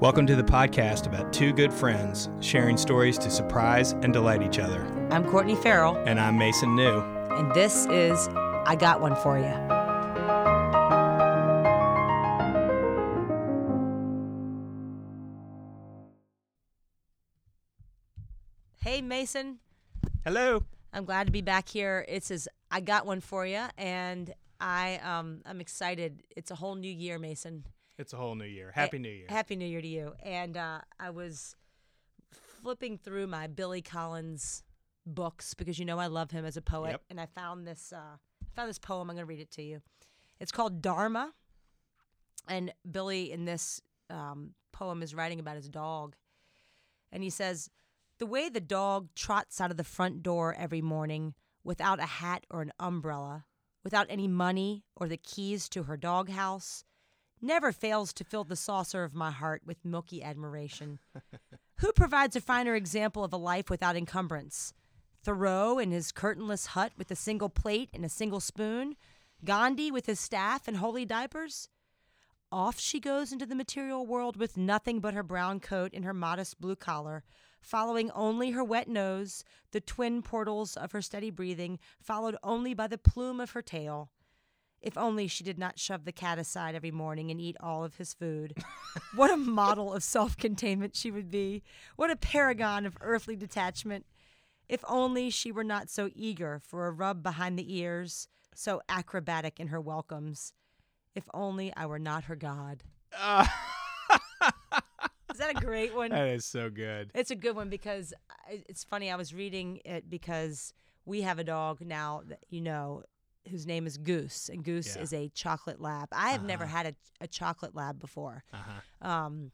Welcome to the podcast about two good friends sharing stories to surprise and delight each other. I'm Courtney Farrell, And I'm Mason New. and this is I Got One For You. Hey, Mason. Hello. I'm glad to be back here. It says I got one for you, and I um I'm excited. It's a whole new year, Mason. It's a whole new year. Happy New Year. Happy New Year to you. And uh, I was flipping through my Billy Collins books because you know I love him as a poet, Yep. and I found this uh, found this poem. I'm going to read it to you. It's called Dharma, and Billy in this um, poem is writing about his dog, and he says. The way the dog trots out of the front door every morning without a hat or an umbrella, without any money or the keys to her doghouse, never fails to fill the saucer of my heart with milky admiration. Who provides a finer example of a life without encumbrance? Thoreau in his curtainless hut with a single plate and a single spoon? Gandhi with his staff and holy diapers? Off she goes into the material world with nothing but her brown coat and her modest blue collar, following only her wet nose, the twin portals of her steady breathing, followed only by the plume of her tail. If only she did not shove the cat aside every morning and eat all of his food. what a model of self containment she would be. What a paragon of earthly detachment. If only she were not so eager for a rub behind the ears, so acrobatic in her welcomes. If only I were not her God. Uh, Is that a great one? that is so good. It's a good one because it's funny. I was reading it because we have a dog now that you know whose name is Goose, and Goose Yeah. is a chocolate lab. I have never Uh-huh. had a, a chocolate lab before. Uh-huh. Um,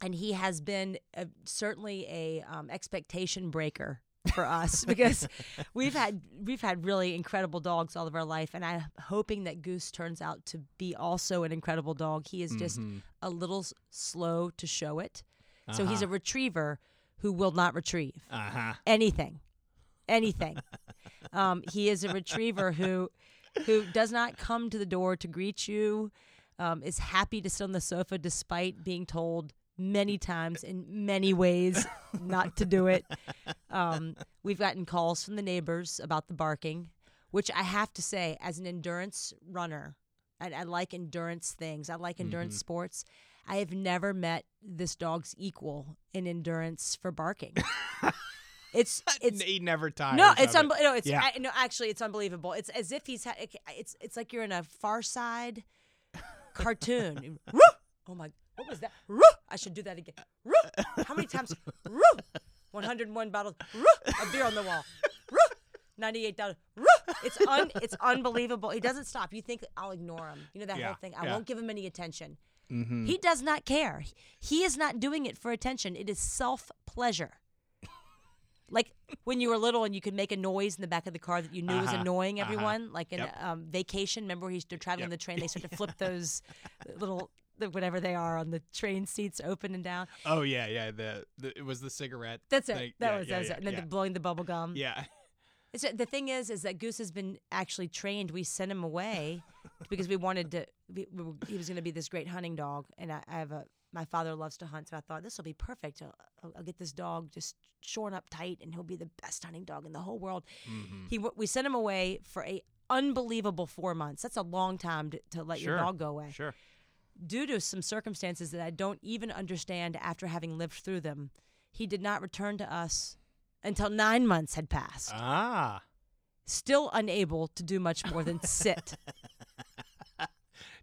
and he has been a, certainly a um, expectation breaker for us because we've had we've had really incredible dogs all of our life, and I'm hoping that Goose turns out to be also an incredible dog. He is just Mhm. a little s- slow to show it, so he's a Uh-huh. retriever who will not retrieve Uh-huh. anything, anything. um, he is a retriever who who does not come to the door to greet you. Um, is happy to sit on the sofa despite being told many times in many ways not to do it. Um, we've gotten calls from the neighbors about the barking, which I have to say, as an endurance runner, and I like endurance things. I like endurance sports. I have never met this dog's equal in endurance for barking. it's it's he never tires. no, it's of it. no, it's Yeah. I, no. Actually, it's unbelievable. It's as if he's it's it's like you're in a Far Side cartoon. Oh my, what was that? I should do that again. How many times? Roo! 101 bottles. A beer on the wall. Roo! 98 dollars. It's un it's unbelievable. He doesn't stop. You think I'll ignore him? You know that Yeah, whole thing. I yeah. won't give him any attention. Mhm. He does not care. He is not doing it for attention. It is self pleasure. Like when you were little and you could make a noise in the back of the car that you knew was Uh-huh, annoying uh-huh. everyone, like in Yep. um, vacation. Remember, he's they're traveling Yep. on the train. They start to flip those little the- whatever they are on the train seats open and down. Oh yeah, yeah. The, the it was the cigarette. That's it. thing. That Yeah, was, yeah, that was yeah, it. And then the blowing the bubble gum. yeah. It's, the thing is, is that Goose has been actually trained. We sent him away because we wanted to. We, we, he was going to be this great hunting dog, and I, I have a. My father loves to hunt, so I thought this will be perfect. I'll, I'll, get this dog just shorn up tight, and he'll be the best hunting dog in the whole world. Mhm. He we sent him away for a unbelievable four months. That's a long time to, to let your dog go away Sure. due to some circumstances that I don't even understand after having lived through them. He did not return to us until nine months had passed Ah. still unable to do much more than sit.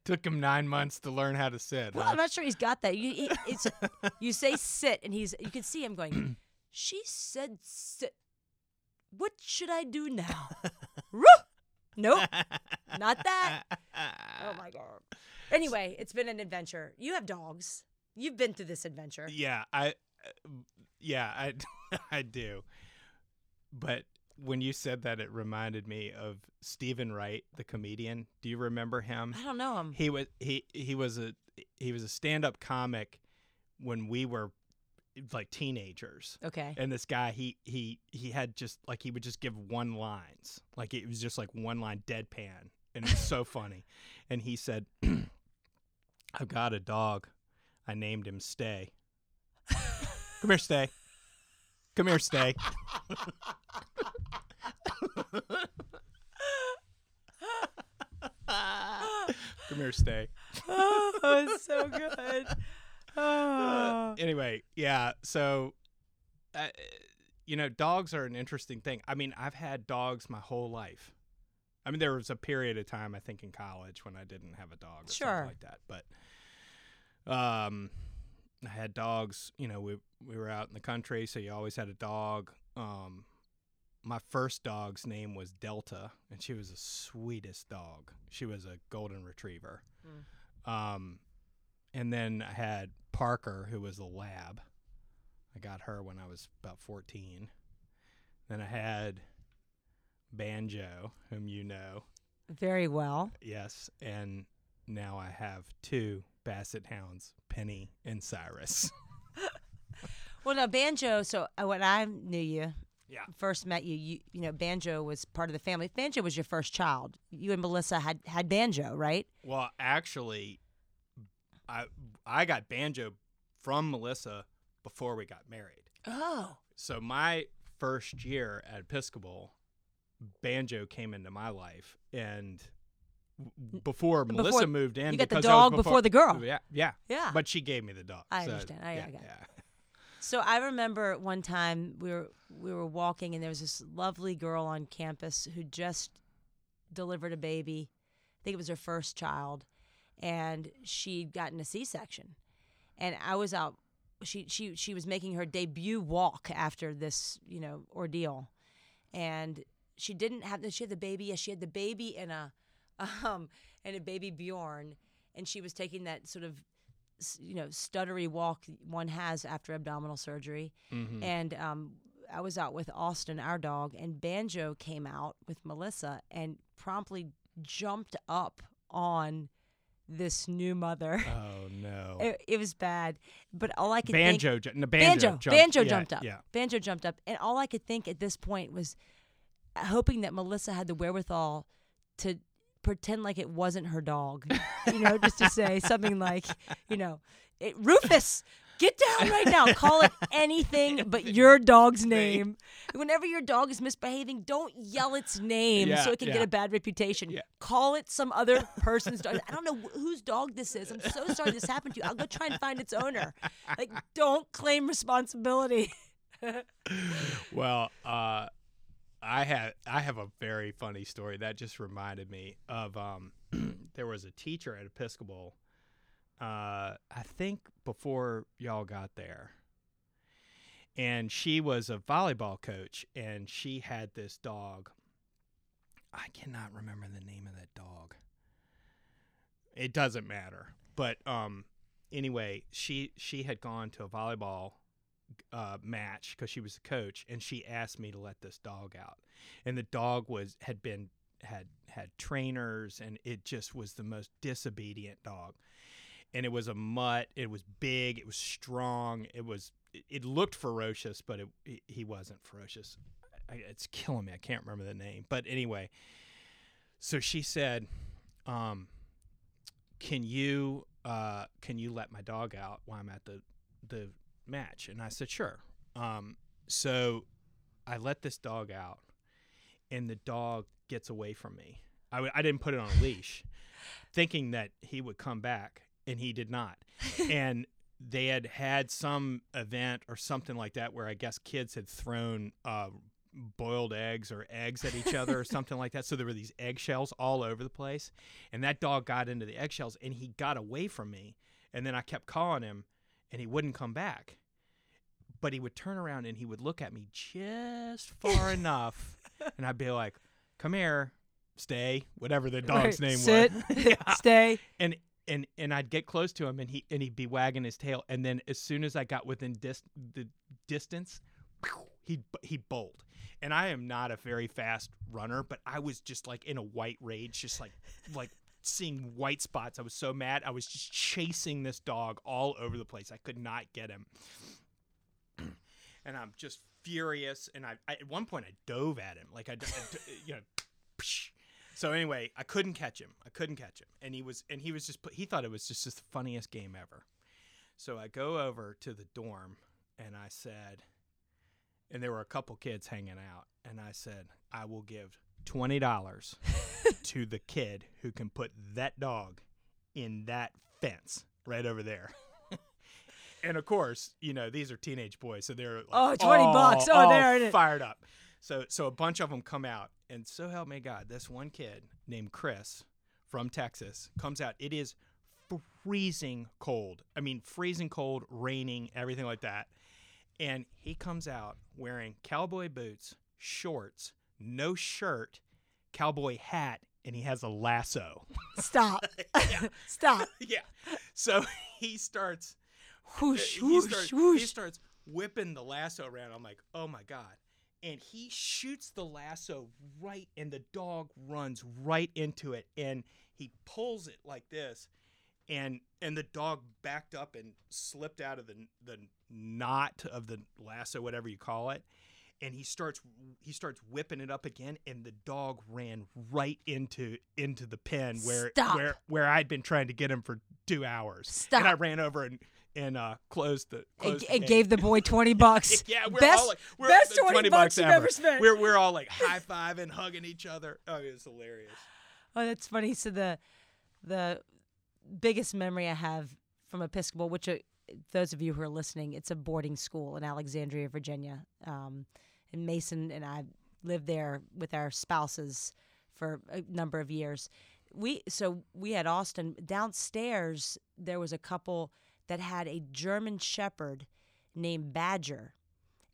Took him nine months to learn how to sit. well, huh? I'm not sure he's got that. You, he, it's, you say sit, and he's you can see him going. She said sit. What should I do now? Nope, not that. Oh my god. Anyway, it's been an adventure. You have dogs. You've been through this adventure. Yeah, I, uh, yeah, I, I do. But when you said that, it reminded me of Steven Wright, the comedian. Do you remember him? I don't know him. He was he he was a he was a stand up comic when we were like teenagers. Okay. And this guy, he he he had just like he would just give one lines, like it was just like one line deadpan, and it's so funny. And he said, "I've got a dog. I I named him Stay. Come here, Stay. Come here, Stay. Come here, Stay. oh, it's so good. Oh. anyway, yeah. So, uh, you know, dogs are an interesting thing. I mean, I've had dogs my whole life. I mean, there was a period of time I think in college when I didn't have a dog or Sure. something like that. But, um, I had dogs. You know, we we were out in the country, so you always had a dog. Um, my first dog's name was Delta, and she was the sweetest dog. She was a golden retriever. Um, and then I had Parker, who was a lab. I got her when I was about 14. Then I had Banjo, whom you know. Very well. Yes. And now I have two Basset Hounds, Penny and Cyrus. Well, no, Banjo. So uh, when I knew you, Yeah. first met you, you you know, Banjo was part of the family. Banjo was your first child. You and Melissa had had Banjo, right? Well, actually, I I got Banjo from Melissa before we got married. Oh, So my first year at Episcopal, Banjo came into my life, and w- before Melissa moved in, you got the because that was dog before the girl. Yeah, yeah, yeah. But she gave me the dog. I so, understand. I- I yeah, got it. yeah. So I remember one time we were we were walking and there was this lovely girl on campus who just delivered a baby. I think it was her first child, and she'd gotten a C-section. And I was out. She she she was making her debut walk after this you know ordeal, and she didn't have she had the baby. Yes, she had the baby in a um and a baby Bjorn, and she was taking that sort of you know stuttery walk one has after abdominal surgery Mhm. and um, I was out with Austin, our dog, and Banjo came out with Melissa and promptly jumped up on this new mother. Oh no. It, it was bad, but all I could Banjo, think, ju- no, Banjo, Banjo, jumped, Banjo yeah, jumped up. Yeah. Banjo jumped up, and all I could think at this point was hoping that Melissa had the wherewithal to pretend like it wasn't her dog, you know, just to say something like, you know, it, Rufus, get down right now. Call it anything but your dog's name. Whenever your dog is misbehaving, don't yell its name Yeah, so it can get a bad reputation. Yeah. Call it some other person's dog. I don't know wh- whose dog this is. I'm so sorry this happened to you. I'll go try and find its owner. Like, don't claim responsibility. Well, uh, I had I have a very funny story that just reminded me of um, there was a teacher at Episcopal. Uh, I think before y'all got there, and she was a volleyball coach, and she had this dog. I cannot remember the name of that dog. It doesn't matter, but um, anyway, she she had gone to a volleyball uh, match because she was the coach, and she asked me to let this dog out. And the dog was had been had had trainers, and it just was the most disobedient dog. And it was a mutt. It was big. It was strong. It was. It, it looked ferocious, but it, he- he wasn't ferocious. I, it's killing me. I can't remember the name, but anyway. So she said, um, "Can you uh, can you let my dog out while I'm at the the match. And i said sure. Um, so i let this dog out and the dog gets away from me. I w- I didn't put it on a leash thinking that he would come back and he did not. And they had had some event or something like that where i guess kids had thrown uh, boiled eggs or eggs at each other or something like that. So there were these eggshells all over the place and that dog got into the eggshells and he got away from me and then i kept calling him and he wouldn't come back. But he would turn around and he would look at me just far enough, and I'd be like, "Come here, stay," whatever the dog's name Sit, was. Yeah. stay. And and and I'd get close to him, and he and he'd be wagging his tail, and then as soon as I got within dis- the distance, he he bowled. And I am not a very fast runner, but I was just like in a white rage, just like like seeing white spots. I was so mad. I was just chasing this dog all over the place. I could not get him. and I'm just furious. And I, I at one point I dove at him, like I, you know. So anyway, I couldn't catch him. I couldn't catch him, and he was and he was just he thought it was just the funniest game ever. So I go over to the dorm and I said, and there were a couple kids hanging out, and I said, I will give twenty dollars to the kid who can put that dog in that fence right over there. and of course, you know these are teenage boys, so they're like, Oh, 20 bucks. Oh, there it is. fired up. So so a bunch of them come out, and so help me God, this one kid named Chris from Texas comes out. It is freezing cold. I mean, freezing cold, raining, everything like that. And he comes out wearing cowboy boots, shorts, no shirt, cowboy hat, and he has a lasso. Stop. Stop. yeah. So he starts Whoosh, he whoosh, starts, he starts whipping the lasso around. I'm like, oh my god! And he shoots the lasso right, and the dog runs right into it, and he pulls it like this, and and the dog backed up and slipped out of the the knot of the lasso, whatever you call it. And he starts he starts whipping it up again, and the dog ran right into into the pen where Stop. where where I'd been trying to get him for two hours. Stop. And I ran over and and uh, closed the It, closed the it gave the boy 20 bucks. yeah, we're best, all like we're best the 20, bucks you've ever spent. We're we're all like high fiving, hugging each other. Oh, it was hilarious. Oh, that's funny. So the the biggest memory I have from Episcopal, which uh, those of you who are listening, it's a boarding school in Alexandria, Virginia. Um, and Mason and I lived there with our spouses for a number of years. We so we had Austin downstairs. There was a couple that had a German Shepherd named Badger.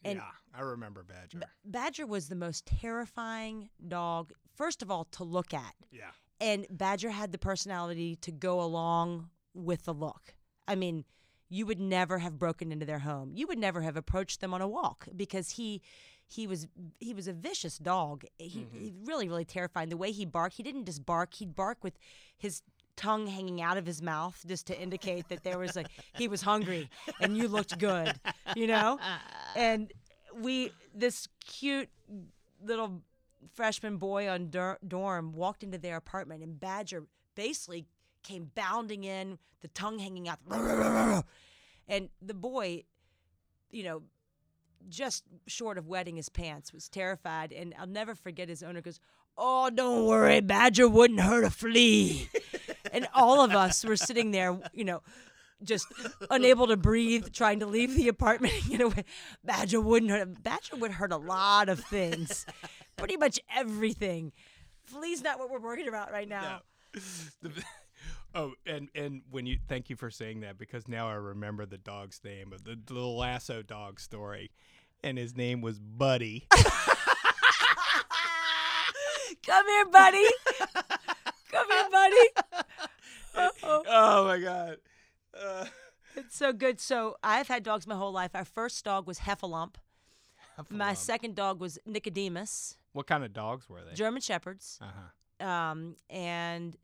And- yeah, I remember Badger. Badger was the most terrifying dog. First of all, to look at yeah, and Badger had the personality to go along with the look. I mean, you would never have broken into their home. You would never have approached them on a walk because he he was he was a vicious dog. He, mm-hmm. he really really terrifying. The way he barked, he didn't just bark. He'd bark with his tongue hanging out of his mouth just to indicate that there was like he was hungry and you looked good, you know? And we this cute little freshman boy on dorm walked into their apartment and Badger basically came bounding in, the tongue hanging out. And the boy, you know, just short of wetting his pants, was terrified. And I'll never forget his owner goes, Oh, don't worry, Badger wouldn't hurt a flea. and all of us were sitting there, you know, just unable to breathe, trying to leave the apartment. You know, Badger wouldn't hurt. Badger would hurt a lot of things, pretty much everything. Flea's not what we're worried about right now. The- oh, and and when you thank you for saying that because now I remember the dog's name of the, the lasso dog story, and his name was Buddy. Come here, buddy. Come here, buddy. Uh-oh. oh my god. Uh, It's so good. So I've had dogs my whole life. Our first dog was Heffalump. My second dog was Nicodemus, what kind of dogs were they? German Shepherds. Uh huh. Um, and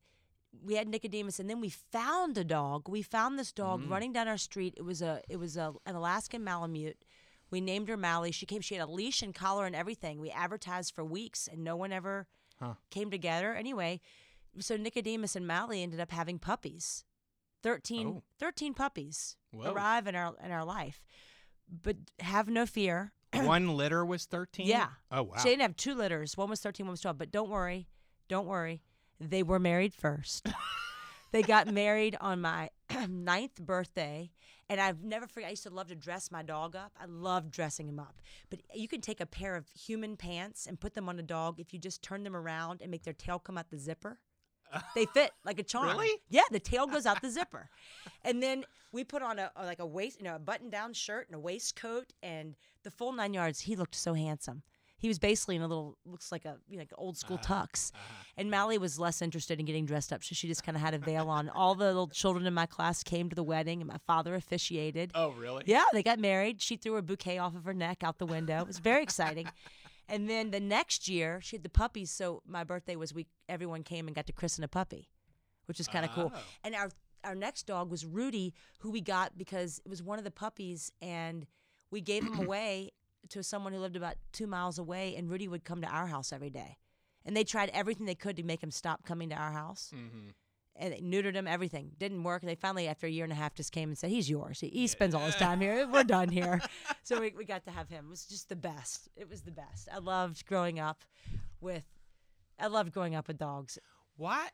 we had Nicodemus, and then we found a dog. We found this dog Mm. running down our street. It was a it was a, an Alaskan Malamute. We named her Mally. She came. She had a leash and collar and everything. We advertised for weeks, and no one ever Huh. came together. Anyway, so Nicodemus and Mally ended up having puppies. 13, Oh. 13 puppies Whoa. arrive in our in our life. But have no fear. One litter was thirteen. Yeah. Oh wow. She didn't have two litters. One was 13, one was 12. But don't worry. Don't worry. They were married first. they got married on my ninth birthday. And I've never forget. I used to love to dress my dog up. I love dressing him up. But you can take a pair of human pants and put them on a dog if you just turn them around and make their tail come out the zipper. They fit like a charm. Really? Yeah, the tail goes out the zipper. And then we put on a, a- like a waist, you know, a button-down shirt and a waistcoat and the full nine yards. He looked so handsome. He was basically in a little looks like a you know, like old school uh-huh. tux. Uh-huh. And Mally was less interested in getting dressed up, so she just kind of had a veil on. All the little children in my class came to the wedding, and my father officiated. Oh really? Yeah, they got married. She threw her bouquet off of her neck out the window. It was very exciting. And then the next year, she had the puppies. So my birthday was we everyone came and got to christen a puppy, which is kind of cool. Oh. And our our next dog was Rudy, who we got because it was one of the puppies, and we gave him away to someone who lived about two miles away. And Rudy would come to our house every day, and they tried everything they could to make him stop coming to our house. Mm-hmm. and they neutered him, everything didn't work. And they finally, after a year and a half, just came and said, "He's yours. He, he spends all his time here. We're done here." so we, we got to have him. It was just the best. It was the best. I loved growing up with. I loved growing up with dogs. Why?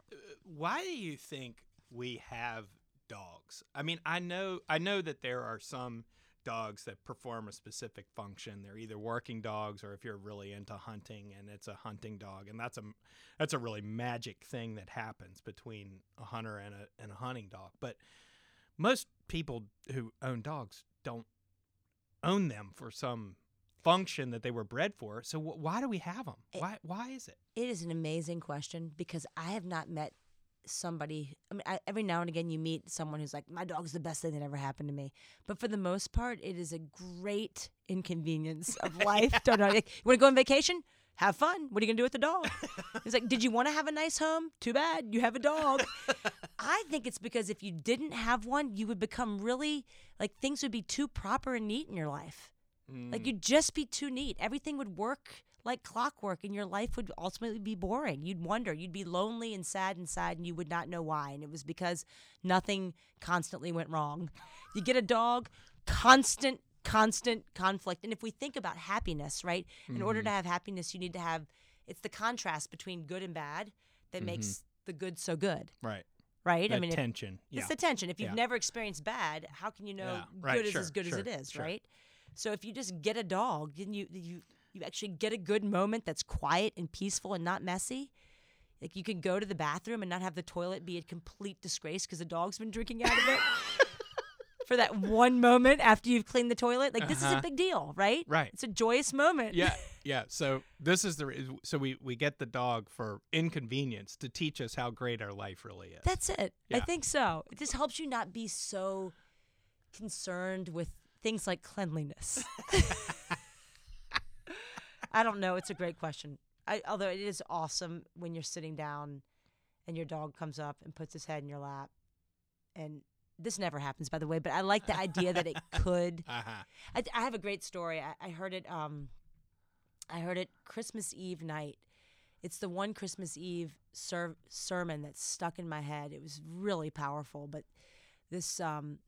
Why do you think we have dogs? I mean, I know I know that there are some dogs that perform a specific function. They're either working dogs or if you're really into hunting and it's a hunting dog, and that's a that's a really magic thing that happens between a hunter and a and a hunting dog. But most people who own dogs don't own them for some function that they were bred for. So wh- why do we have them? Why why is it? It is an amazing question because I have not met somebody. I mean, I, every now and again you meet someone who's like, "My dog's the best thing that ever happened to me," but for the most part, it is a great inconvenience of life. Don't know. Like, you want to go on vacation? Have fun. What are you gonna do with the dog? It's like, did you want to have a nice home? Too bad. You have a dog. I think it's because if you didn't have one, you would become really like things would be too proper and neat in your life. Like mm. you'd just be too neat. Everything would work like clockwork and your life would ultimately be boring. You'd wonder, you'd be lonely and sad and sad and you would not know why. And it was because nothing constantly went wrong. You get a dog, constant, constant conflict. And if we think about happiness, right? In order to mm-hmm. have happiness, you need to have it's the contrast between good and bad that makes mm-hmm. the good so good, Right. right? That I mean, if- tension. yeah. it's the tension. If you've Yeah. never experienced bad, how can you know Yeah, right, good is as good sure, as it is, sure. right? So if you just get a dog, then you you you actually get a good moment that's quiet and peaceful and not messy. Like you can go to the bathroom and not have the toilet be a complete disgrace because the dog's been drinking out of it. For that one moment after you've cleaned the toilet, like this is a Uh-huh. big deal, right? Right. It's a joyous moment. yeah, yeah. So this is the re- so we we get the dog for inconvenience to teach us how great our life really is. That's it. I think so. It just helps you not be so concerned with things like cleanliness. I don't know. It's a great question. I, although it is awesome when you're sitting down and your dog comes up and puts his head in your lap. And this never happens, by the way, but I like the idea that it could. uh-huh. I, I have a great story. I, I heard it. Um, I heard it Christmas Eve night. It's the one Christmas Eve ser- sermon that's stuck in my head. It was really powerful. But this um,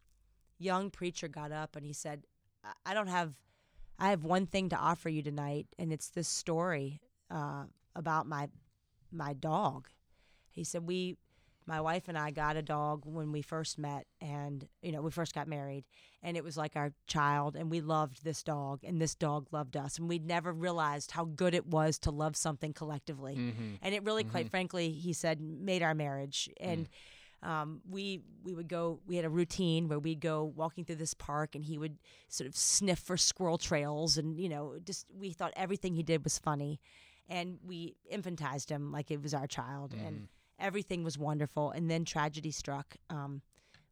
young preacher got up and he said, I- "I don't have. I have one thing to offer you tonight, and it's this story uh, about my my dog." He said, "We." My wife and I got a dog when we first met, and you know we first got married, and it was like our child and we loved this dog and this dog loved us and we'd never realized how good it was to love something collectively Mm-hmm. and it really quite frankly he said made our marriage and um, we we would go we had a routine where we'd go walking through this park and he would sort of sniff for squirrel trails and you know just we thought everything he did was funny. And we infantized him like it was our child and everything was wonderful. And then tragedy struck. Um,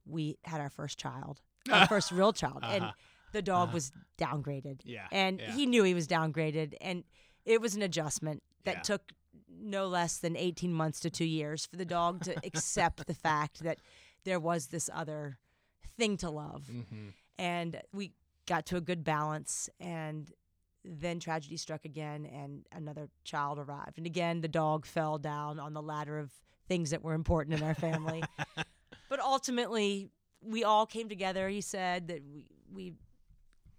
we had our first child our first real child. And Uh-huh. the dog was downgraded. Yeah, and yeah. he knew he was downgraded. And it was an adjustment that Yeah. took no less than 18 months to two years for the dog to accept the fact that there was this other thing to love. Mm-hmm. and we got to a good balance and then tragedy struck again and another child arrived. And again the dog fell down on the ladder of things that were important in our family. But ultimately we all came together. He said that we, we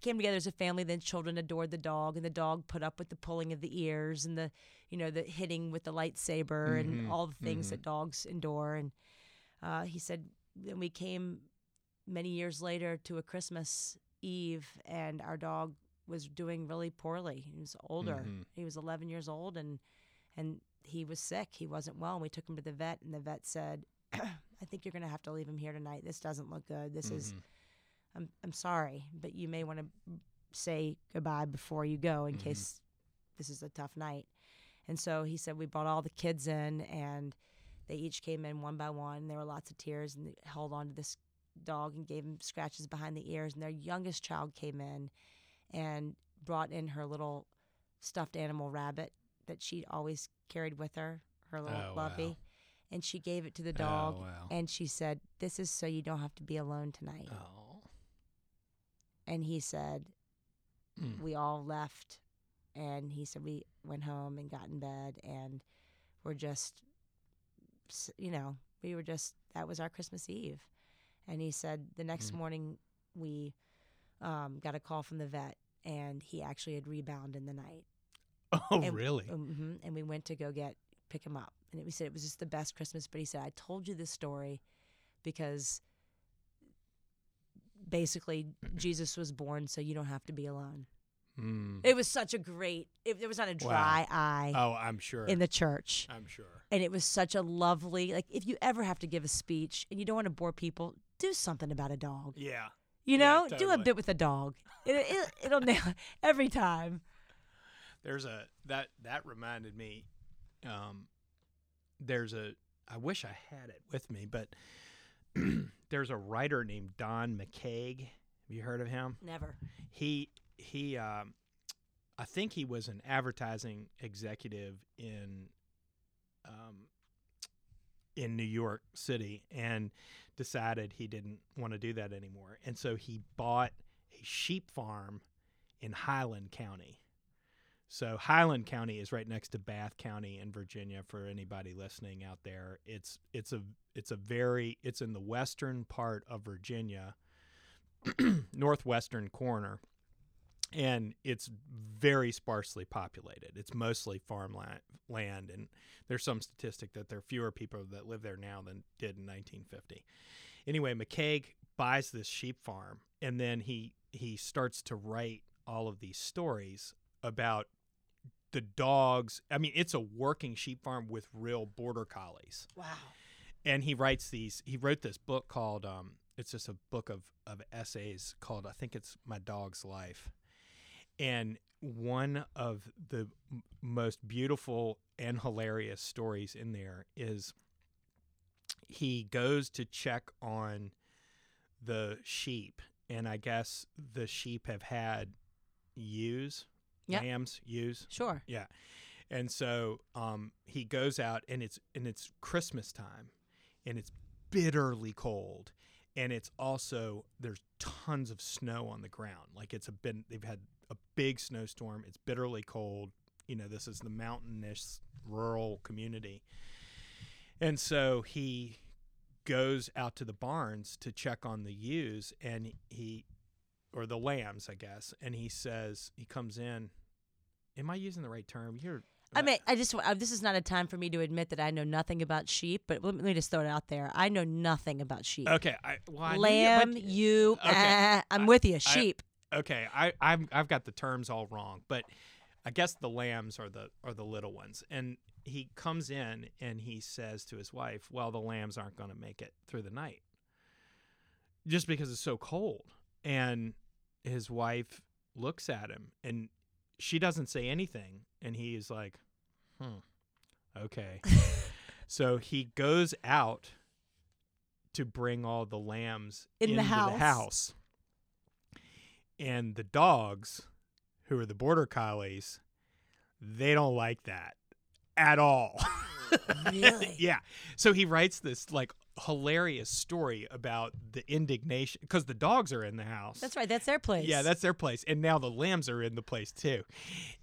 came together as a family then children adored the dog and the dog put up with the pulling of the ears and the you know the hitting with the lightsaber and Mhm, all the things mhm. that dogs endure. And uh, he said then we came many years later to a christmas eve and our dog was doing really poorly. He was older. Mhm. he was 11 years old and and he was sick. He wasn't well and we took him to the vet and the vet said i think you're going to have to leave him here tonight. This doesn't look good. This is Mhm. I'm I'm sorry, but you may want to say goodbye before you go in Mhm. case this is a tough night. And so he said we brought all the kids in and they each came in one by one. There were lots of tears and they held on to this dog and gave him scratches behind the ears. And their youngest child came in and brought in her little stuffed animal rabbit that she always carried with her, her little Oh, wow. And she gave it to the dog Oh, wow. and she said, This is so you don't have to be alone tonight. oh. And he said, Mm. we all left and he said we went home and got in bed and we're just you know we were just that was our Christmas Eve, and he said the next Mm. morning we um, got a call from the vet, and he actually had rebound in the night. Oh, And- really? hmm and we went to go get pick him up, and we said it was just the best Christmas. But he said I told you this story because basically Jesus was born so you don't have to be alone. Mm. It was such a great. It, there was not a dry eye Oh, I'm sure. in the church, I'm sure. and it was such a lovely. Like if you ever have to give a speech and you don't want to bore people, do something about a dog. Yeah. You Yeah, know, do a bit with a dog. It, it, it'll nail it every time. There's a that that reminded me. Um, there's a. I wish I had it with me, but there's a writer named Don McCaig. Have you heard of him? Never. He he. Um, I think he was an advertising executive in um, in New York City and decided he didn't want to do that anymore. And so he bought a sheep farm in Highland County. So Highland County is right next to Bath County in Virginia for anybody listening out there. It's it's a it's a very it's in the western part of Virginia, northwestern corner. And it's very sparsely populated. It's mostly farmland land and there's some statistic that there are fewer people that live there now than did in 1950. Anyway, McCaig buys this sheep farm and then he he starts to write all of these stories about the dogs. I mean, it's a working sheep farm with real border collies. Wow. And he writes these he wrote this book called um it's just a book of of essays called I think it's My Dog's Life. And one of the m- most beautiful and hilarious stories in there is he goes to check on the sheep and I guess the sheep have had ewes, Yep. lambs, ewes. Sure. Yeah. And so um, he goes out and it's and it's Christmas time and it's bitterly cold and it's also there's tons of snow on the ground. Like it's a been they've had a big snowstorm. It's bitterly cold. You know, this is the mountainous rural community. And so he goes out to the barns to check on the ewes and he or the lambs, I guess, and he says he comes in Am I using the right term? You're I mean, I just uh, this is not a time for me to admit that I know nothing about sheep, but let me, let me just throw it out there. I know nothing about sheep. Okay, I, well, I you- Lamb, but- you, okay, eh, I'm I- with you. I- Sheep. okay, I, I'm, I've got the terms all wrong, but I guess the lambs are the are the little ones. And he comes in and he says to his wife, "Well, the lambs aren't going to make it through the night, just because it's so cold." And his wife looks at him, and she doesn't say anything, and he's like, "Hmm, okay." so he goes out to bring all the lambs In the into house. the house. And the dogs, who are the border collies, they don't like that at all. Really? yeah. So he writes this like hilarious story about the indignation because the dogs are in the house. That's right. That's their place. Yeah, that's their place, and now the lambs are in the place too.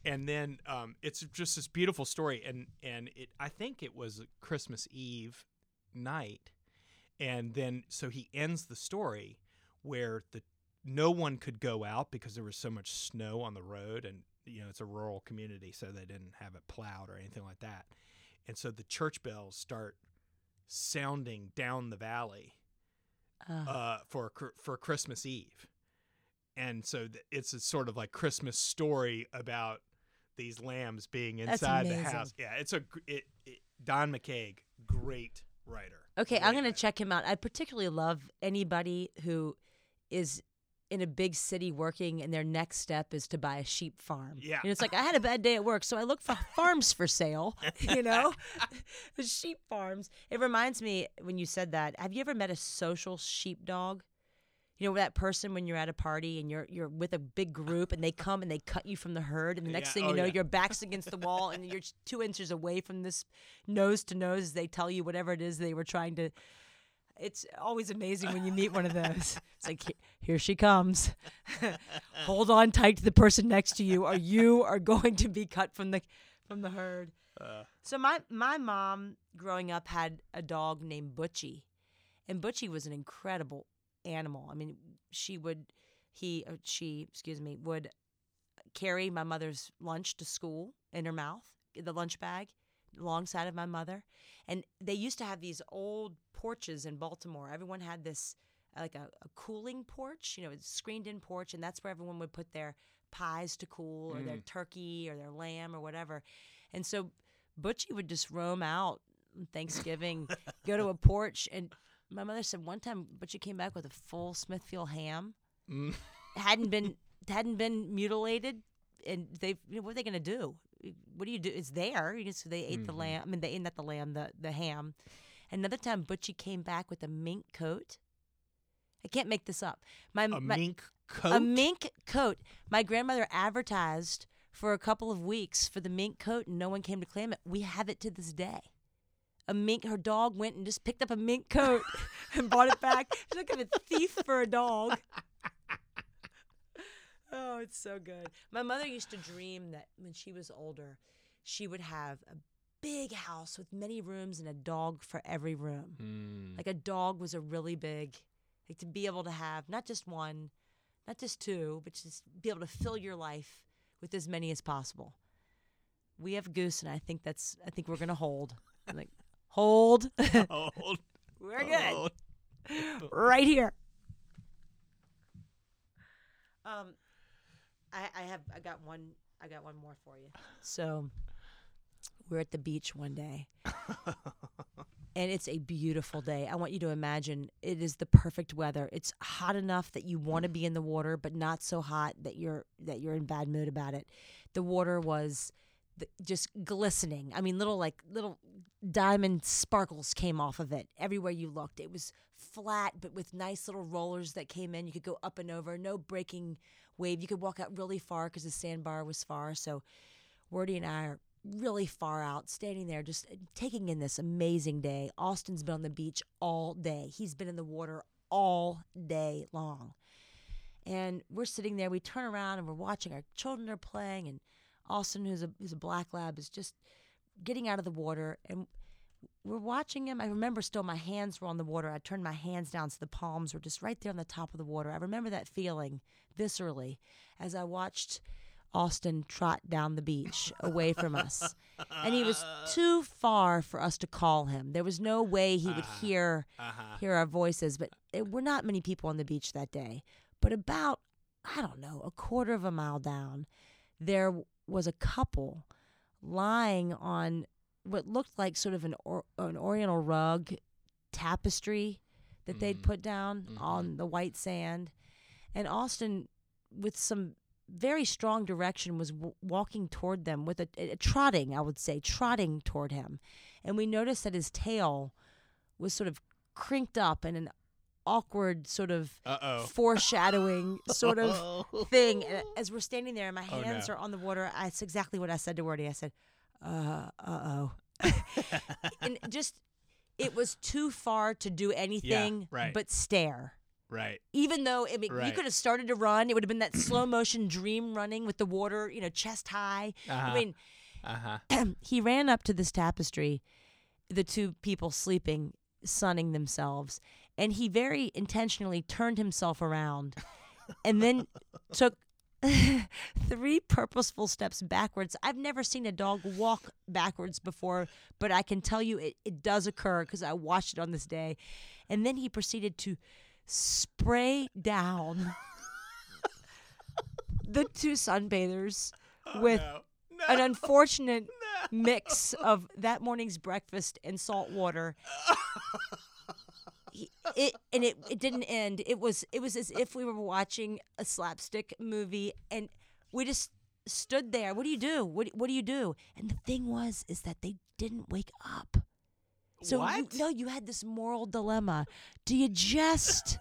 And then um, it's just this beautiful story, and and it I think it was Christmas Eve night, and then so he ends the story where the no one could go out because there was so much snow on the road, and you know it's a rural community, so they didn't have it plowed or anything like that, and so the church bells start sounding down the valley Ugh. uh, for for Christmas Eve, and so th- it's a sort of like Christmas story about these lambs being inside the house. Yeah, it's a it, it, Don McCaig, great writer. Okay, I'm going to writer. check him out. I particularly love anybody who is in a big city working and their next step is to buy a sheep farm. Yeah. And it's like, I had a bad day at work, so I look for farms for sale, you know? sheep farms. It reminds me when you said that, have you ever met a social sheepdog? You know that person when you're at a party and you're you're with a big group and they come and they cut you from the herd and the next Yeah, thing you oh, know yeah. your back's against the wall and you're two inches away from this nose to nose as they tell you whatever it is they were trying to it's always amazing when you meet one of those. It's like, here she comes. Hold on tight to the person next to you, or you are going to be cut from the from the herd. Uh, So my my mom growing up had a dog named Butchie, and Butchie was an incredible animal. I mean, she would he or she excuse me would carry my mother's lunch to school in her mouth, the lunch bag, alongside of my mother, and they used to have these old porches in Baltimore. Everyone had this like a, a cooling porch, you know, a screened-in porch, and that's where everyone would put their pies to cool or their turkey or their lamb or whatever. And so Butchie would just roam out Thanksgiving, go to a porch, and my mother said one time Butchie came back with a full Smithfield ham, mm, hadn't been hadn't been mutilated, and they you know, what are they gonna do? What do you do? It's there. You just, they ate the Mhm. lamb. I mean, they ate not the lamb, the the ham. Another time, Butchie came back with a mink coat. I can't make this up. My, a my mink coat. a mink coat. My grandmother advertised for a couple of weeks for the mink coat, and no one came to claim it. We have it to this day. A mink, her dog went and just picked up a mink coat and brought it back. She's like a thief for a dog. Oh, it's so good. My mother used to dream that when she was older, she would have a big house with many rooms and a dog for every room. Mm. Like a dog was a really big, like to be able to have not just one, not just two, but just be able to fill your life with as many as possible. We have Goose, and I think that's, I think we're gonna hold. I'm like, hold. Hold, we're good. hold. right here. Um, I, I have I got one I got one more for you. So, we're at the beach one day, and it's a beautiful day. I want you to imagine it is the perfect weather. It's hot enough that you want to be in the water, but not so hot that you're that you're in bad mood about it. The water was th- just glistening. I mean, little like little diamond sparkles came off of it everywhere you looked. It was flat, but with nice little rollers that came in. You could go up and over, no breaking wave. You could walk out really far because the sandbar was far. So, Wordy and I are really far out, standing there, just uh, taking in this amazing day. Austin's been on the beach all day. He's been in the water all day long. And we're sitting there. We turn around and we're watching. Our children are playing, and Austin, who's a who's a black lab, is just getting out of the water. And we're watching him. I remember still my hands were on the water. I turned my hands down so the palms were just right there on the top of the water. I remember that feeling viscerally as I watched Austin trot down the beach away from us. And he was too far for us to call him. There was no way he would Ah. hear Uh-huh. hear our voices, but it, we're not many people on the beach that day. But about, I don't know, a quarter of a mile down, there was a couple lying on what looked like sort of an or, an oriental rug tapestry that they'd Mhm. put down Mhm. on the white sand. And Austin, with some very strong direction, was w- walking toward them with a, a trotting, I would say, trotting toward him. And we noticed that his tail was sort of crinked up in an awkward sort of Uh-oh. foreshadowing sort of thing. And as we're standing there and my Oh, hands no. are on the water, that's exactly what I said to Wordy. I said, uh, oh. and just, it was too far to do anything right. but stare. right. Even though I mean, you could have started to run, it would have been that slow motion dream running with the water, you know, chest high. Uh-huh. I mean, uh-huh. he ran up to this tapestry, the two people sleeping, sunning themselves, and he very intentionally turned himself around and then took three purposeful steps backwards. I've never seen a dog walk backwards before, but I can tell you it, it does occur because I watched it on this day. And then he proceeded to spray down the two sunbathers Oh, with no. No. an unfortunate mix of that morning's breakfast and salt water. He- It and it, it didn't end. It was it was as if we were watching a slapstick movie and we just stood there. What do you do? What what do you do? And the thing was is that they didn't wake up. So what? you no, you had this moral dilemma. Do you just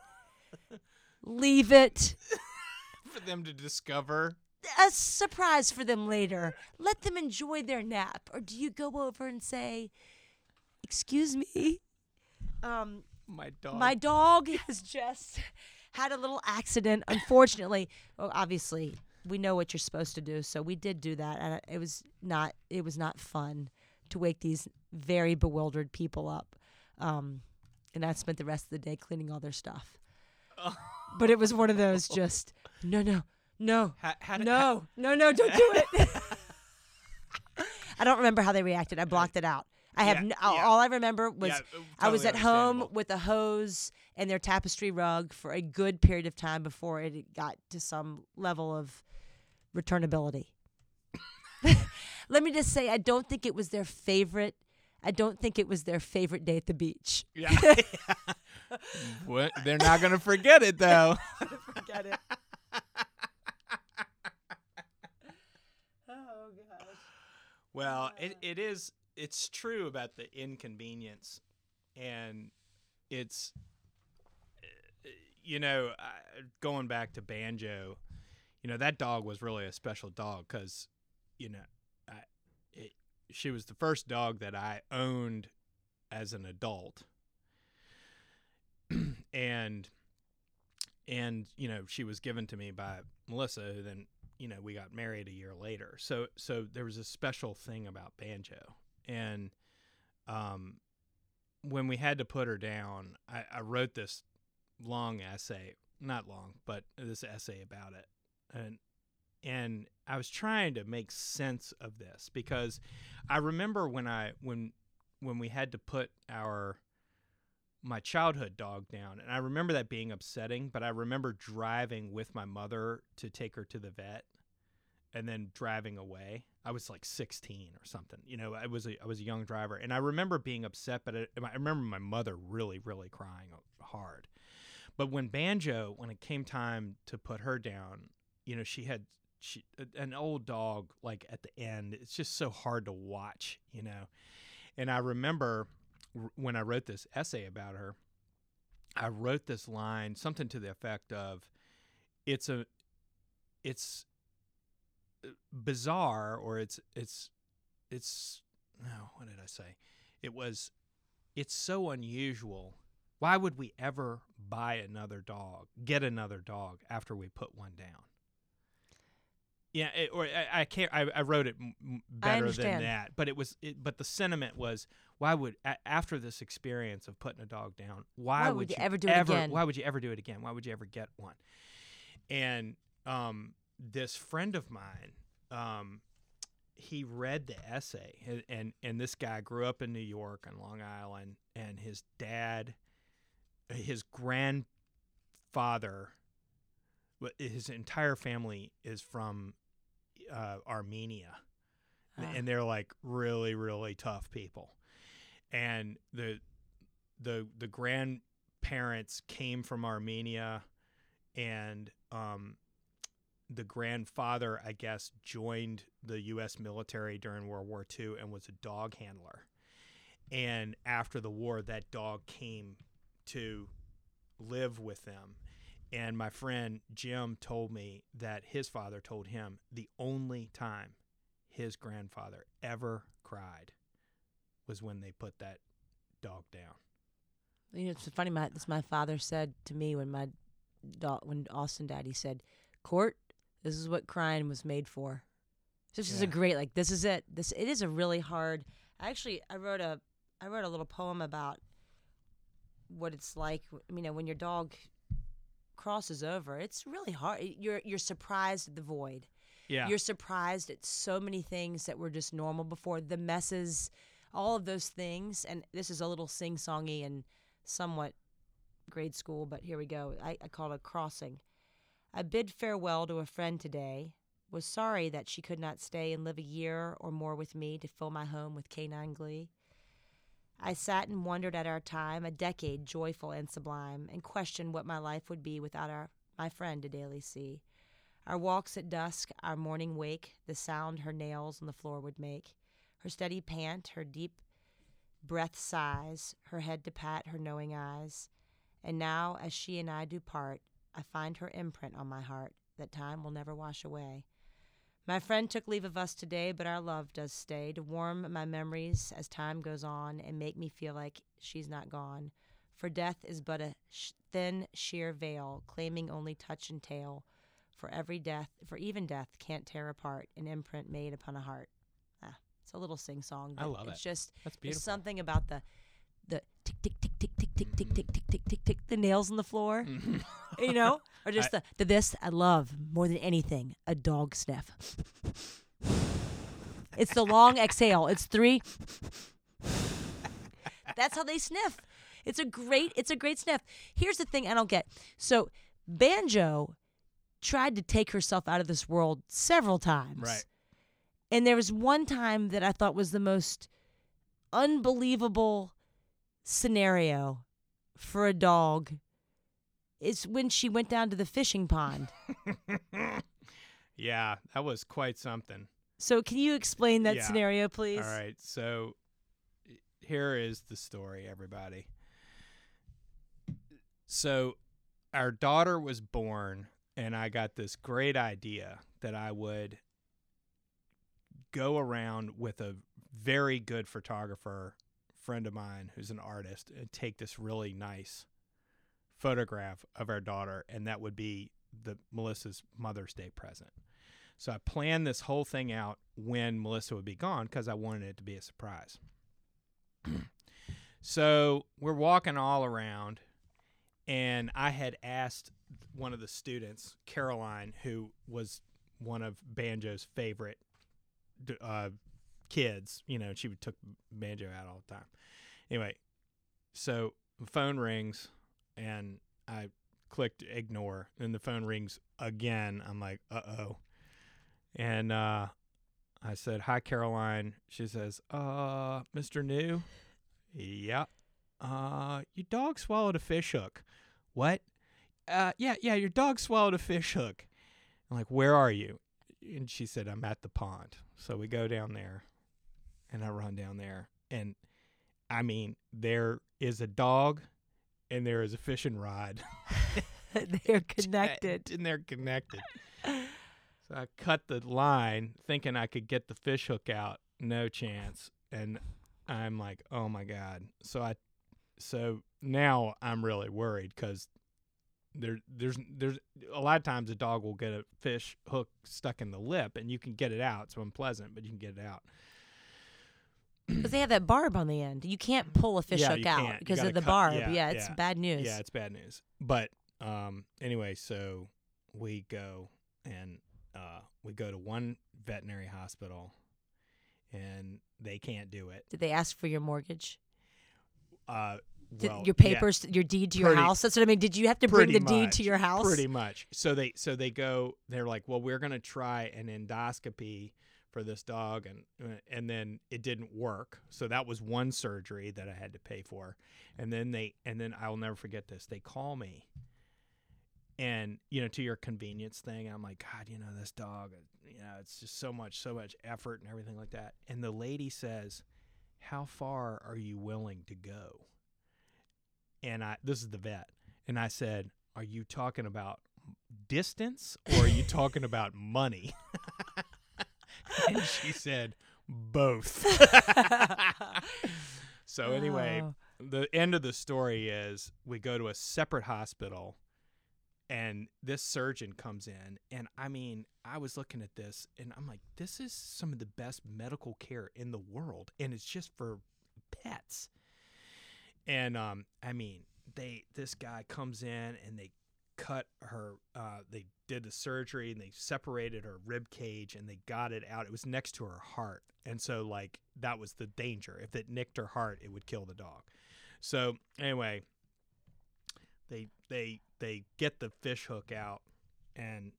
leave it For them to discover. a surprise for them later. Let them enjoy their nap. Or do you go over and say, "Excuse me, um, My dog. my dog has just had a little accident. Unfortunately, well, obviously, we know what you're supposed to do, so we did do that, and it was not it was not fun. to wake these very bewildered people up. Um, and I spent the rest of the day cleaning all their stuff. But it was one of those just no, no, no, How, how did, no, no, no, don't do it. I don't remember how they reacted. I blocked it out. I have Yeah, n- all- yeah. all I remember was Yeah, uh, I was at home with a hose and their tapestry rug for a good period of time before it got to some level of returnability. Let me just say, I don't think it was their favorite. I don't think it was their favorite day at the beach. Yeah. what? They're not gonna forget it though. Forget it. oh gosh. Well, it, uh. it is. It's true about the inconvenience, and it's, you know, going back to banjo, you know that dog was really a special dog because, you know, I, it, she was the first dog that I owned as an adult, and and you know she was given to me by Melissa, who then you know we got married a year later. So so there was a special thing about banjo, and um, when we had to put her down, I, I wrote this long essay, not long, but this essay about it, and and I was trying to make sense of this because I remember when I when when we had to put our my childhood dog down and I remember that being upsetting but I remember driving with my mother to take her to the vet and then driving away I was like 16 or something you know I was a I was a young driver and I remember being upset but I, I remember my mother really really crying hard. But when banjo when it came time to put her down you know she had she an old dog like at the end. It's just so hard to watch you know? And I remember when I wrote this essay about her, I wrote this line, something to the effect of, "It's a, it's bizarre, or it's it's it's no, what did I say? It was, it's so unusual. Why would we ever buy another dog, get another dog after we put one down?" Yeah, it, or I, I can't. I, I wrote it m- better than that, but it was. It, but the sentiment was, why would a, after this experience of putting a dog down, why, Why would, would you you ever do it again? Why would you ever do it again? Why would you ever get one? And um, this friend of mine, um, he read the essay, and, and and this guy grew up in New York on Long Island, and his dad, his grandfather, his entire family is from uh, Armenia, Ah. and they're like really really tough people, and the the the grandparents came from Armenia, and um, the grandfather, I guess, joined the U.S. military during World War II and was a dog handler. And after the war, that dog came to live with them. And my friend Jim told me that his father told him the only time his grandfather ever cried was when they put that dog down. You know, it's funny. My this my father said to me when my dog when Austin died. He said, "Court, this is what crying was made for." This is a great like. This is it. This it is a really hard. Actually, I wrote a I wrote a little poem about what it's like. You know, when your dog crosses over, it's really hard. You're you're surprised at the void. Yeah. You're surprised at so many things that were just normal before the messes, all of those things. And this is a little sing songy and somewhat grade school, but here we go. I, I call it a crossing. I bid farewell to a friend today. Was sorry that she could not stay and live a year or more with me to fill my home with canine glee. I sat and wondered at our time, a decade joyful and sublime, and questioned what my life would be without our my friend to daily see. Our walks at dusk, our morning wake, the sound her nails on the floor would make, her steady pant, her deep breath sighs, her head to pat her knowing eyes. And now, as she and I do part, I find her imprint on my heart that time will never wash away. My friend took leave of us today, but our love does stay to warm my memories as time goes on and make me feel like she's not gone. For death is but a sh- thin, sheer veil, claiming only touch and tail. For every death, for even death can't tear apart an imprint made upon a heart. Ah, It's a little sing song. I love it's it. just That's there's something about the tick, tick, tick, tick, tick, tick, the nails on the floor, mm-hmm. you know, or just I, the, the this I love more than anything a dog sniff. it's the long exhale. It's three. That's how they sniff. It's a great. It's a great sniff. Here's the thing I don't get. So banjo tried to take herself out of this world several times. Right. And there was one time that I thought was the most unbelievable scenario for a dog. is when she went down to the fishing pond. yeah, that was quite something. So can you explain that Yeah. scenario, please? All right, so here is the story, everybody. So, our daughter was born, and I got this great idea that I would go around with a very good photographer friend of mine who's an artist and take this really nice photograph of our daughter, and that would be the Melissa's Mother's Day present. So I planned this whole thing out when Melissa would be gone because I wanted it to be a surprise. so we're walking all around, and I had asked one of the students, Caroline, who was one of Banjo's favorite uh, kids. You know, she took Banjo out all the time. Anyway, so the phone rings, and I clicked ignore, and the phone rings again. I'm like, uh oh. And uh, I said, Hi, Caroline. She says, Uh, Mr. New? Yeah. Uh, your dog swallowed a fish hook. What? Uh, yeah, yeah, your dog swallowed a fish hook. I'm like, Where are you? And she said, I'm at the pond. So we go down there, and I run down there. And I mean, there is a dog and there is a fishing rod. They're connected. and they're connected. So I cut the line thinking I could get the fish hook out. No chance. And I'm like, oh my God. So I, so now I'm really worried because there, there's, there's a lot of times a dog will get a fish hook stuck in the lip and you can get it out. It's unpleasant, but you can get it out. Because they have that barb on the end. You can't pull a fish Yeah, hook out because of the cut- barb. yeah, Yeah, it's yeah. bad news. Yeah, it's bad news. But um, anyway, so we go and uh, we go to one veterinary hospital, and they can't do it. Did they ask for your mortgage? Uh, well, your papers, your deed to your pretty- house? That's what I mean. Did you have to bring the deed to your house? Pretty much. So they so they go. They're like, well, we're gonna try an endoscopy for this dog, and and then it didn't work. So that was one surgery that I had to pay for, and then they and then I'll never forget this. They call me. And you know, to your convenience thing, I'm like, God, you know, this dog, uh, you know, it's just so much, so much effort and everything like that. And the lady says, "How far are you willing to go?" and I this is the vet, and I said, "Are you talking about distance or are you talking about money?" and she said, "Both." so anyway, Oh. the end of the story is we go to a separate hospital and this surgeon comes in and i mean i was looking at this and i'm like this is some of the best medical care in the world and it's just for pets and um i mean they this guy comes in and they cut her uh they did the surgery and they separated her rib cage and they got it out. It was next to her heart. And so like that was the danger. If it nicked her heart it would kill the dog. So anyway they they they get the fish hook out. And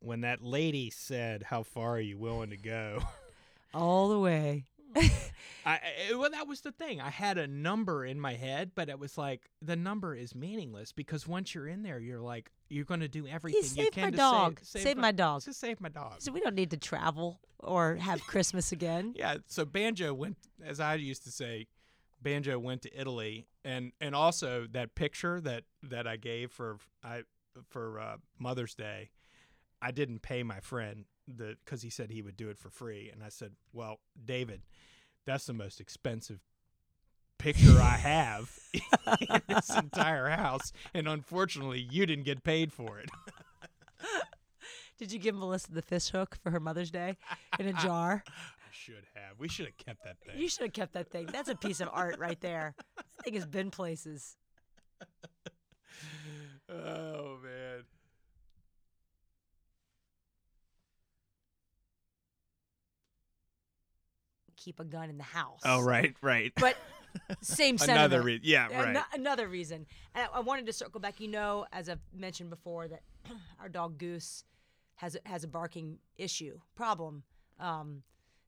when that lady said how far are you willing to go? All the way. I, I well that was the thing. I had a number in my head, but it was like the number is meaningless because once you're in there, you're like you're going to do everything He you saved can my to dog. Save, Save my dog. To save my dog. So we don't need to travel or have Christmas again. Yeah. So Banjo went, as I used to say, Banjo went to Italy, and and also that picture that that I gave for I for uh, Mother's Day, I didn't pay my friend the because he said he would do it for free, and I said, well, David, that's the most expensive picture I have in this entire house, and unfortunately, you didn't get paid for it. Did you give Melissa the fish hook for her Mother's Day in a jar? I should have. We should have kept that thing. You should have kept that thing. That's a piece of art right there. That thing has been places. oh Keep a gun in the house. Oh right, right. But same sentiment. Another reason. Yeah, right. ano- another reason. And I, I wanted to circle back. You know, as I've mentioned before, that our dog Goose has a, has a barking issue problem. Um,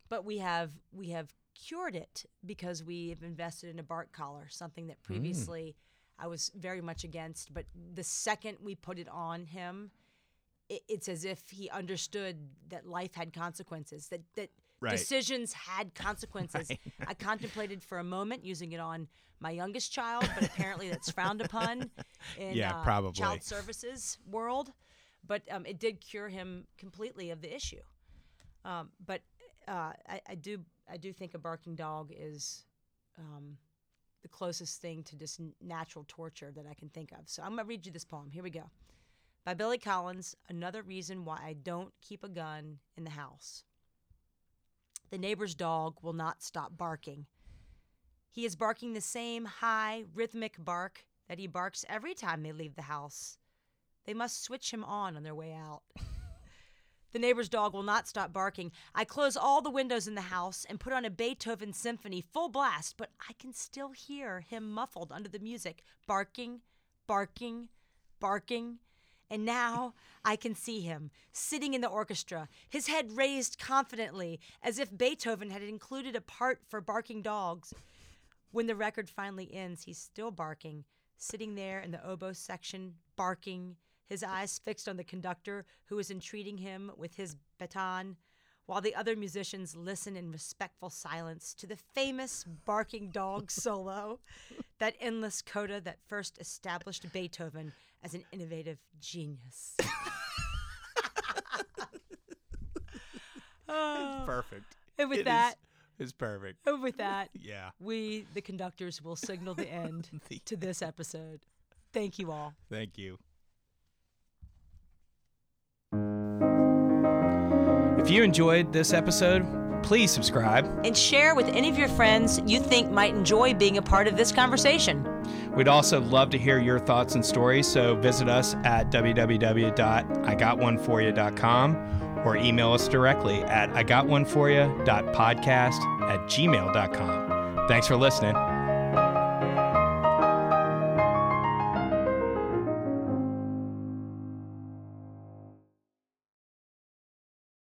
but we have we have cured it because we have invested in a bark collar, something that previously I was very much against. But the second we put it on him, it, it's as if he understood that life had consequences. That that Right. decisions had consequences. I contemplated for a moment using it on my youngest child, but apparently that's frowned upon in Yeah, uh, probably. child services world. But um, it did cure him completely of the issue. Um, but uh, I, I do I do think a barking dog is um, the closest thing to just natural torture that I can think of. So I'm gonna read you this poem. Here we go. By Billy Collins. Another reason why I don't keep a gun in the house. The neighbor's dog will not stop barking. He is barking the same high, rhythmic bark that he barks every time they leave the house. They must switch him on on their way out. The neighbor's dog will not stop barking. I close all the windows in the house and put on a Beethoven symphony full blast, but I can still hear him muffled under the music, barking, barking, barking. And now I can see him sitting in the orchestra, his head raised confidently, as if Beethoven had included a part for barking dogs. When the record finally ends, he's still barking, sitting there in the oboe section, barking, his eyes fixed on the conductor who is entreating him with his baton, while the other musicians listen in respectful silence to the famous barking dog solo, that endless coda that first established Beethoven as an innovative genius. Oh, Perfect. and with It is- that, It's perfect. and with that, Yeah. we, the conductors, will signal the end The- to this episode. Thank you all. Thank you. If you enjoyed this episode, please subscribe. And share with any of your friends you think might enjoy being a part of this conversation. We'd also love to hear your thoughts and stories, so visit us at www.igotoneforyou.com or email us directly at igotoneforyou.podcast at gmail.com. Thanks for listening.